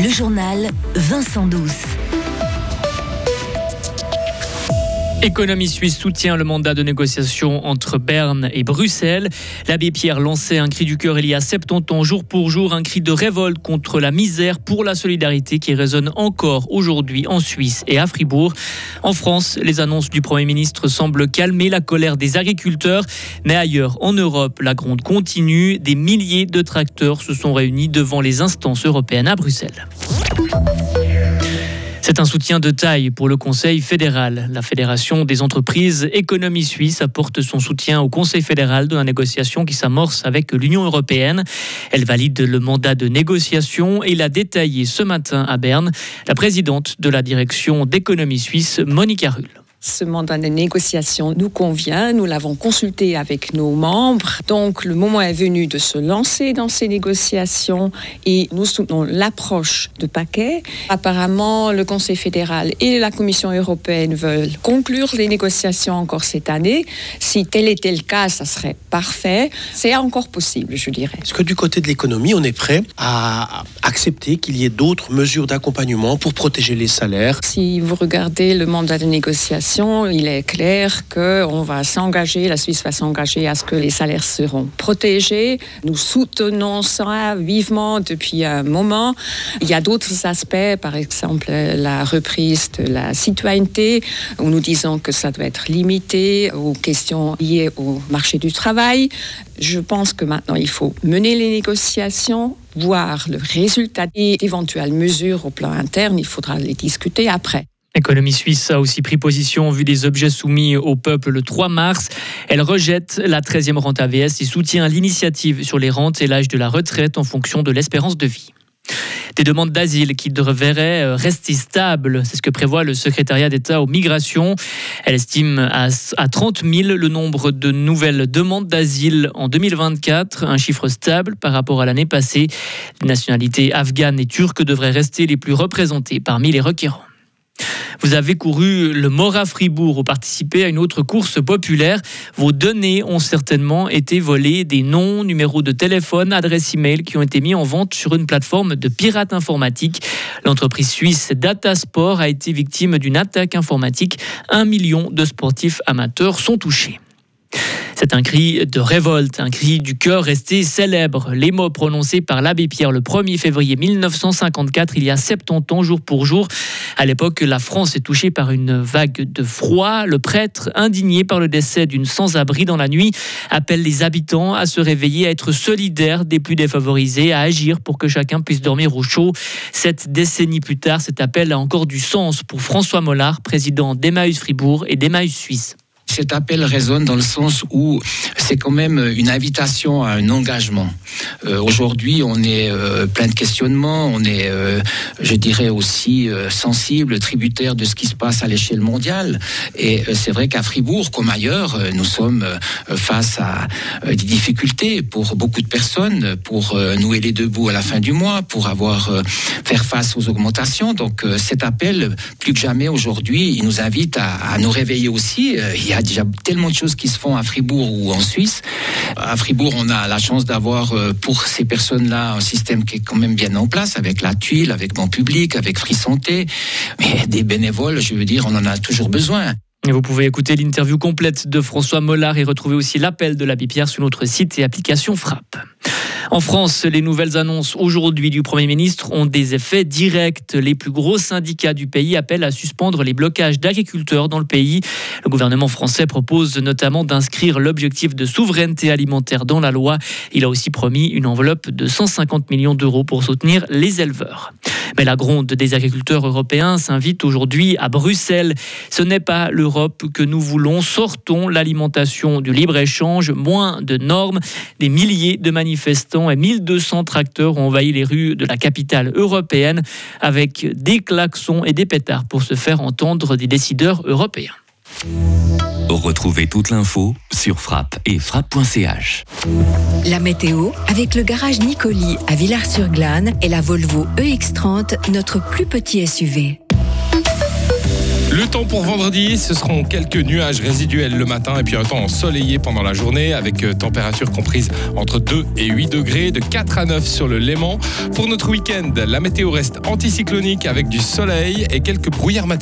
Le journal Vincent Douce. Économie suisse soutient le mandat de négociation entre Berne et Bruxelles. L'abbé Pierre lançait un cri du cœur il y a 70 ans, jour pour jour, un cri de révolte contre la misère pour la solidarité qui résonne encore aujourd'hui en Suisse et à Fribourg. En France, les annonces du Premier ministre semblent calmer la colère des agriculteurs, mais ailleurs en Europe, la gronde continue. Des milliers de tracteurs se sont réunis devant les instances européennes à Bruxelles. C'est un soutien de taille pour le Conseil fédéral. La Fédération des entreprises économie suisse apporte son soutien au Conseil fédéral de la négociation qui s'amorce avec l'Union européenne. Elle valide le mandat de négociation et l'a détaillé ce matin à Berne la présidente de la direction d'économie suisse, Monica Rull. Ce mandat de négociation nous convient, nous l'avons consulté avec nos membres, donc le moment est venu de se lancer dans ces négociations et nous soutenons l'approche de paquet. Apparemment, le Conseil fédéral et la Commission européenne veulent conclure les négociations encore cette année. Si tel était le cas, ça serait parfait. C'est encore possible, je dirais. Est-ce que du côté de l'économie, on est prêt à accepter qu'il y ait d'autres mesures d'accompagnement pour protéger les salaires? Si vous regardez le mandat de négociation, il est clair qu'on va s'engager, la Suisse va s'engager à ce que les salaires seront protégés. Nous soutenons ça vivement depuis un moment. Il y a d'autres aspects, par exemple la reprise de la citoyenneté, où nous disons que ça doit être limité aux questions liées au marché du travail. Je pense que maintenant, il faut mener les négociations voir le résultat et éventuelles mesures au plan interne, il faudra les discuter après. L'économie suisse a aussi pris position vue des objets soumis au peuple le 3 mars. Elle rejette la 13e rente AVS et soutient l'initiative sur les rentes et l'âge de la retraite en fonction de l'espérance de vie. Des demandes d'asile qui devraient rester stables, c'est ce que prévoit le secrétariat d'État aux migrations. Elle estime à, 30 000 le nombre de nouvelles demandes d'asile en 2024, un chiffre stable par rapport à l'année passée. Les nationalités afghanes et turques devraient rester les plus représentées parmi les requérants. Vous avez couru le Mora Fribourg ou participé à une autre course populaire. Vos données ont certainement été volées, des noms, numéros de téléphone, adresses e-mail qui ont été mis en vente sur une plateforme de pirates informatiques. L'entreprise suisse Datasport a été victime d'une attaque informatique. Un million de sportifs amateurs sont touchés. C'est un cri de révolte, un cri du cœur resté célèbre. Les mots prononcés par l'abbé Pierre le 1er février 1954, il y a 70 ans, jour pour jour. À l'époque, la France est touchée par une vague de froid. Le prêtre, indigné par le décès d'une sans-abri dans la nuit, appelle les habitants à se réveiller, à être solidaires des plus défavorisés, à agir pour que chacun puisse dormir au chaud. Cette décennie plus tard, cet appel a encore du sens pour François Mollard, président d'Emmaüs Fribourg et d'Emmaüs Suisse cet appel résonne dans le sens où c'est quand même une invitation à un engagement. Euh, aujourd'hui, on est euh, plein de questionnements, on est, euh, je dirais aussi sensible, tributaire de ce qui se passe à l'échelle mondiale. Et c'est vrai qu'à Fribourg, comme ailleurs, nous sommes face à des difficultés pour beaucoup de personnes, pour nouer les deux bouts à la fin du mois, pour avoir faire face aux augmentations. Donc cet appel, plus que jamais aujourd'hui, il nous invite à, à nous réveiller aussi. Il y a déjà tellement de choses qui se font à Fribourg ou en Suisse. À Fribourg, on a la chance d'avoir pour ces personnes-là un système qui est quand même bien en place avec la tuile, avec Bon Public, avec Free Santé. Mais des bénévoles, je veux dire, on en a toujours besoin. Et vous pouvez écouter l'interview complète de François Mollard et retrouver aussi l'appel de l'abbé Pierre sur notre site et application Frappe. En France, les nouvelles annonces aujourd'hui du Premier ministre ont des effets directs. Les plus gros syndicats du pays appellent à suspendre les blocages d'agriculteurs dans le pays. Le gouvernement français propose notamment d'inscrire l'objectif de souveraineté alimentaire dans la loi. Il a aussi promis une enveloppe de 150 millions d'euros pour soutenir les éleveurs. Mais la gronde des agriculteurs européens s'invite aujourd'hui à Bruxelles. Ce n'est pas l'Europe que nous voulons. Sortons l'alimentation du libre-échange, moins de normes. Des milliers de manifestants et 1200 tracteurs ont envahi les rues de la capitale européenne avec des klaxons et des pétards pour se faire entendre des décideurs européens. Retrouvez toute l'info sur frappe et frappe.ch. La météo avec le garage Nicoli à Villars-sur-Glane et la Volvo EX30, notre plus petit SUV. Le temps pour vendredi, ce seront quelques nuages résiduels le matin et puis un temps ensoleillé pendant la journée avec euh, température comprise entre 2 et 8 degrés, de 4 à 9 sur le Léman. Pour notre week-end, la météo reste anticyclonique avec du soleil et quelques brouillards matinaux.